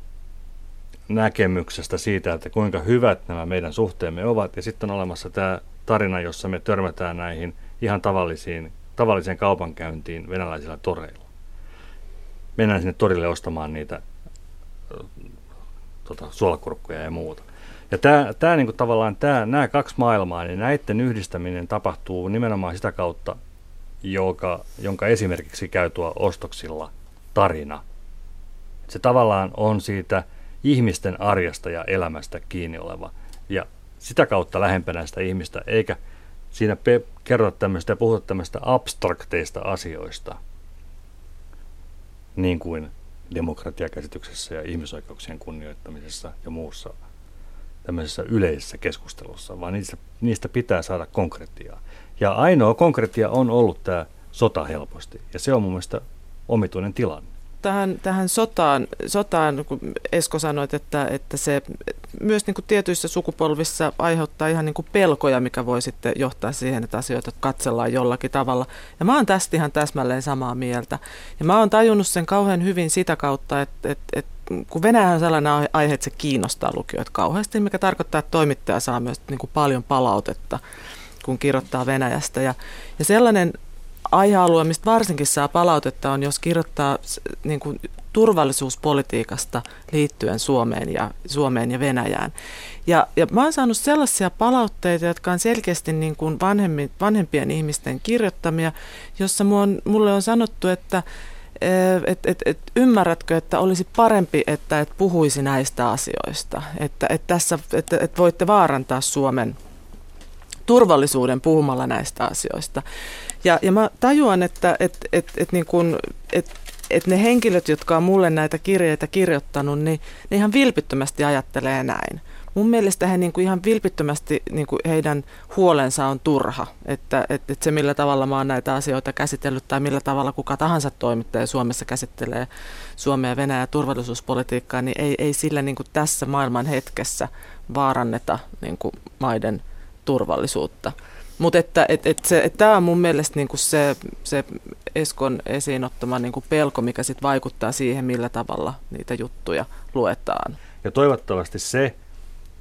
näkemyksestä siitä, että kuinka hyvät nämä meidän suhteemme ovat. Ja sitten on olemassa tämä tarina, jossa me törmätään näihin ihan tavallisiin, tavalliseen kaupankäyntiin venäläisillä toreilla. Mennään sinne torille ostamaan niitä tota, suolakurkkuja ja muuta. Ja tämä, tämä niin kuin tavallaan tämä, nämä kaksi maailmaa, niin näiden yhdistäminen tapahtuu nimenomaan sitä kautta, joka, jonka esimerkiksi käy tuo ostoksilla tarina – se tavallaan on siitä ihmisten arjesta ja elämästä kiinni oleva. Ja sitä kautta lähempänä sitä ihmistä, eikä siinä pe- kerrota tämmöistä ja puhuta tämmöistä abstrakteista asioista, niin kuin demokratiakäsityksessä ja ihmisoikeuksien kunnioittamisessa ja muussa tämmöisessä yleisessä keskustelussa, vaan niistä, niistä pitää saada konkretiaa. Ja ainoa konkretia on ollut tämä sota helposti, ja se on mun mielestä omituinen tilanne tähän, tähän sotaan, sotaan, kun Esko sanoit, että, että se myös niin kuin tietyissä sukupolvissa aiheuttaa ihan niin kuin pelkoja, mikä voi sitten johtaa siihen, että asioita katsellaan jollakin tavalla. Ja mä oon tästä ihan täsmälleen samaa mieltä. Ja mä oon tajunnut sen kauhean hyvin sitä kautta, että, että, että kun Venäjä on sellainen aihe, että se kiinnostaa lukijoita kauheasti, mikä tarkoittaa, että toimittaja saa myös niin kuin paljon palautetta, kun kirjoittaa Venäjästä. Ja, ja sellainen aihealue, mistä varsinkin saa palautetta, on jos kirjoittaa niin kuin turvallisuuspolitiikasta liittyen Suomeen ja, Suomeen ja Venäjään. Ja, ja mä oon saanut sellaisia palautteita, jotka on selkeästi niin kuin vanhemmi, vanhempien ihmisten kirjoittamia, jossa on, mulle on sanottu, että et, et, et, ymmärrätkö, että olisi parempi, että et puhuisi näistä asioista, että et tässä et, et voitte vaarantaa Suomen turvallisuuden puhumalla näistä asioista. Ja, ja mä tajuan, että et, et, et niin kun, et, et ne henkilöt, jotka on mulle näitä kirjeitä kirjoittanut, niin ne ihan vilpittömästi ajattelee näin. Mun mielestä he niin kuin ihan vilpittömästi niin kuin heidän huolensa on turha, että, että, että se millä tavalla mä oon näitä asioita käsitellyt tai millä tavalla kuka tahansa toimittaja Suomessa käsittelee Suomea ja Venäjä turvallisuuspolitiikkaa, niin ei, ei sillä niin kuin tässä maailman hetkessä vaaranneta niin kuin maiden turvallisuutta. Mutta että, et, et se, et tämä on mun mielestä niinku se, se Eskon esiin ottama niinku pelko, mikä sit vaikuttaa siihen, millä tavalla niitä juttuja luetaan. Ja toivottavasti se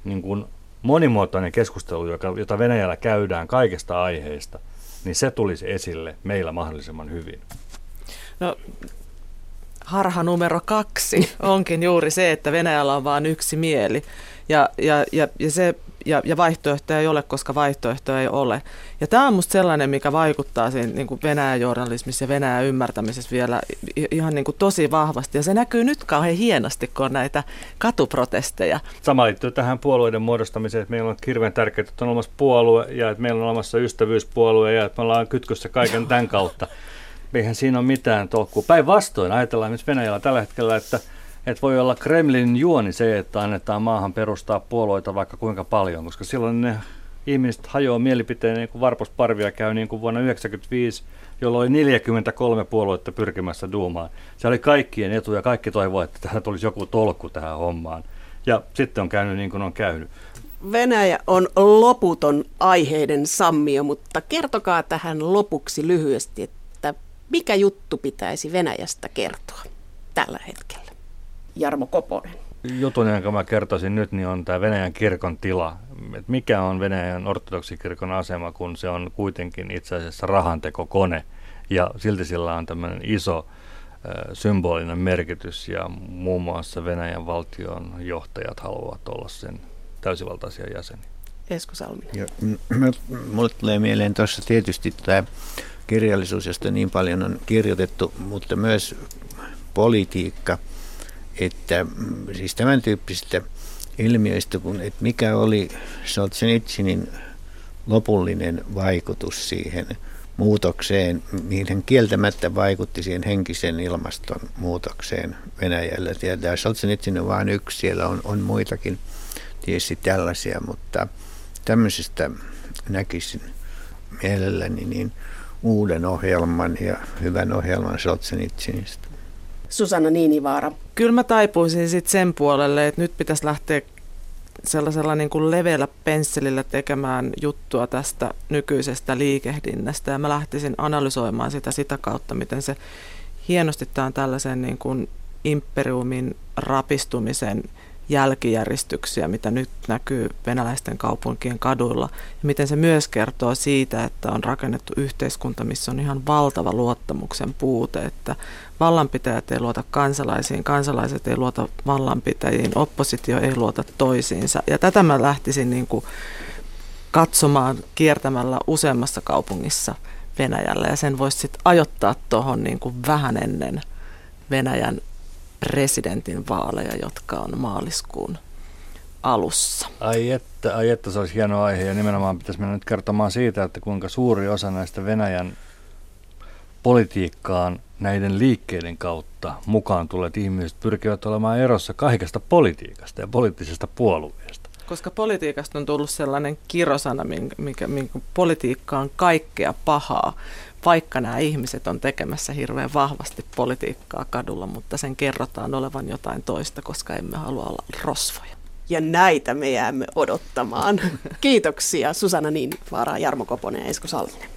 niin kuin monimuotoinen keskustelu, joka, jota Venäjällä käydään kaikista aiheista, niin se tulisi esille meillä mahdollisimman hyvin. No, harha numero kaksi onkin juuri se, että Venäjällä on vain yksi mieli. Ja, ja, ja, ja se ja, ja vaihtoehtoja ei ole, koska vaihtoehtoja ei ole. Ja tämä on minusta sellainen, mikä vaikuttaa siinä niin kuin Venäjän journalismissa ja Venäjän ymmärtämisessä vielä ihan niin kuin tosi vahvasti. Ja se näkyy nyt kauhean hienosti, kun on näitä katuprotesteja. Sama liittyy tähän puolueiden muodostamiseen, että meillä on hirveän tärkeää, että on olemassa puolue ja että meillä on olemassa ystävyyspuolue ja että me ollaan kytkössä kaiken tämän kautta. Eihän siinä ole mitään tolkkua. Päinvastoin ajatellaan myös Venäjällä tällä hetkellä, että – että voi olla Kremlin juoni se, että annetaan maahan perustaa puolueita vaikka kuinka paljon, koska silloin ne ihmiset hajoaa mielipiteen niin kuin varposparvia käy niin kuin vuonna 1995, jolloin oli 43 puoluetta pyrkimässä Duumaan. Se oli kaikkien etu ja kaikki toivoivat, että tähän tulisi joku tolkku tähän hommaan. Ja sitten on käynyt niin kuin on käynyt. Venäjä on loputon aiheiden sammio, mutta kertokaa tähän lopuksi lyhyesti, että mikä juttu pitäisi Venäjästä kertoa tällä hetkellä? Jarmo Koponen. Jutun, jonka mä kertoisin nyt, niin on tämä Venäjän kirkon tila. Et mikä on Venäjän ortodoksikirkon asema, kun se on kuitenkin itse asiassa rahantekokone. Ja silti sillä on tämmöinen iso symbolinen merkitys ja muun muassa Venäjän valtion johtajat haluavat olla sen täysivaltaisia jäseniä. Esko Salminen. mulle tulee mieleen tuossa tietysti tämä kirjallisuus, josta niin paljon on kirjoitettu, mutta myös politiikka – että mm, siis tämän tyyppisistä ilmiöistä, kun, että mikä oli Solzhenitsinin lopullinen vaikutus siihen muutokseen, mihin hän kieltämättä vaikutti siihen henkisen ilmaston muutokseen Venäjällä. Tämä Solzhenitsin on vain yksi, siellä on, on muitakin tietysti tällaisia, mutta tämmöisestä näkisin mielelläni niin uuden ohjelman ja hyvän ohjelman Solzhenitsinista. Susanna Niinivaara. Kyllä mä taipuisin sitten sen puolelle, että nyt pitäisi lähteä sellaisella niin kuin leveällä pensselillä tekemään juttua tästä nykyisestä liikehdinnästä ja mä lähtisin analysoimaan sitä sitä kautta, miten se hienosti tämä on tällaisen niin kuin imperiumin rapistumisen jälkijäristyksiä, mitä nyt näkyy venäläisten kaupunkien kaduilla. Ja miten se myös kertoo siitä, että on rakennettu yhteiskunta, missä on ihan valtava luottamuksen puute, että vallanpitäjät ei luota kansalaisiin, kansalaiset ei luota vallanpitäjiin, oppositio ei luota toisiinsa. Ja tätä mä lähtisin niin kuin katsomaan kiertämällä useammassa kaupungissa Venäjällä ja sen voisi sitten ajoittaa tuohon niin kuin vähän ennen Venäjän presidentin vaaleja, jotka on maaliskuun alussa. Ai että, ai että se olisi hieno aihe ja nimenomaan pitäisi mennä nyt kertomaan siitä, että kuinka suuri osa näistä Venäjän politiikkaan näiden liikkeiden kautta mukaan tulleet ihmiset pyrkivät olemaan erossa kaikesta politiikasta ja poliittisesta puolueesta. Koska politiikasta on tullut sellainen kirosana, minkä, minkä, minkä politiikka on kaikkea pahaa vaikka nämä ihmiset on tekemässä hirveän vahvasti politiikkaa kadulla, mutta sen kerrotaan olevan jotain toista, koska emme halua olla rosvoja. Ja näitä me jäämme odottamaan. Kiitoksia Susanna Niinivaara, Jarmo Koponen ja Esko Salminen.